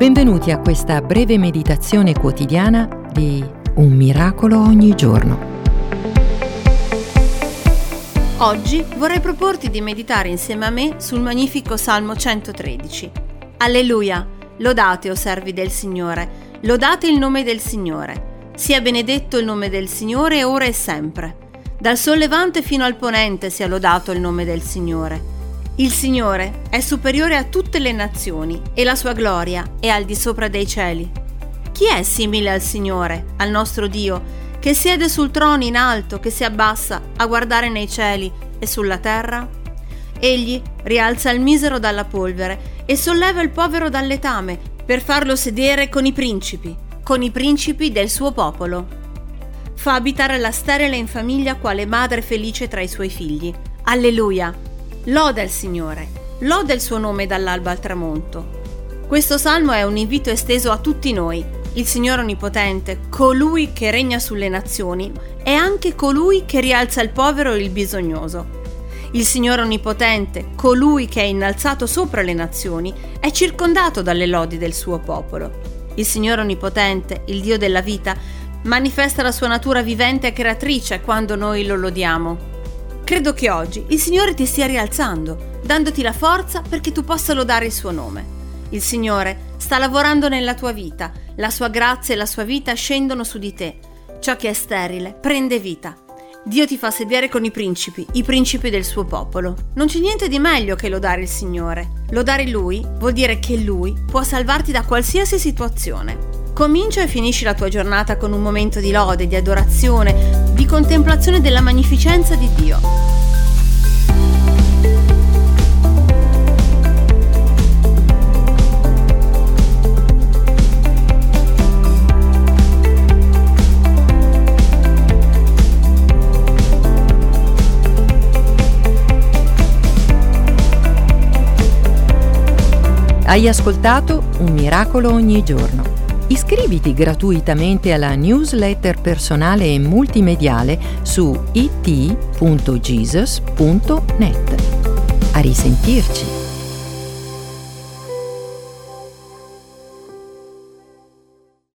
Benvenuti a questa breve meditazione quotidiana di Un miracolo ogni giorno. Oggi vorrei proporti di meditare insieme a me sul magnifico Salmo 113. Alleluia! Lodate, o servi del Signore, lodate il nome del Signore. Sia benedetto il nome del Signore ora e sempre. Dal sollevante fino al ponente sia lodato il nome del Signore. Il Signore è superiore a tutte le nazioni e la sua gloria è al di sopra dei cieli. Chi è simile al Signore, al nostro Dio, che siede sul trono in alto, che si abbassa a guardare nei cieli e sulla terra? Egli rialza il misero dalla polvere e solleva il povero dal letame per farlo sedere con i principi, con i principi del suo popolo. Fa abitare la sterile in famiglia quale madre felice tra i suoi figli. Alleluia! Loda il Signore, loda il suo nome dall'alba al tramonto. Questo salmo è un invito esteso a tutti noi. Il Signore Onnipotente, colui che regna sulle nazioni, è anche colui che rialza il povero e il bisognoso. Il Signore Onnipotente, colui che è innalzato sopra le nazioni, è circondato dalle lodi del suo popolo. Il Signore Onnipotente, il Dio della vita, manifesta la sua natura vivente e creatrice quando noi lo lodiamo. Credo che oggi il Signore ti stia rialzando, dandoti la forza perché tu possa lodare il suo nome. Il Signore sta lavorando nella tua vita, la sua grazia e la sua vita scendono su di te. Ciò che è sterile prende vita. Dio ti fa sedere con i principi, i principi del suo popolo. Non c'è niente di meglio che lodare il Signore. Lodare Lui vuol dire che Lui può salvarti da qualsiasi situazione. Comincia e finisci la tua giornata con un momento di lode, di adorazione, di contemplazione della magnificenza di Dio. Hai ascoltato Un miracolo ogni giorno Iscriviti gratuitamente alla newsletter personale e multimediale su it.jesus.net. A risentirci!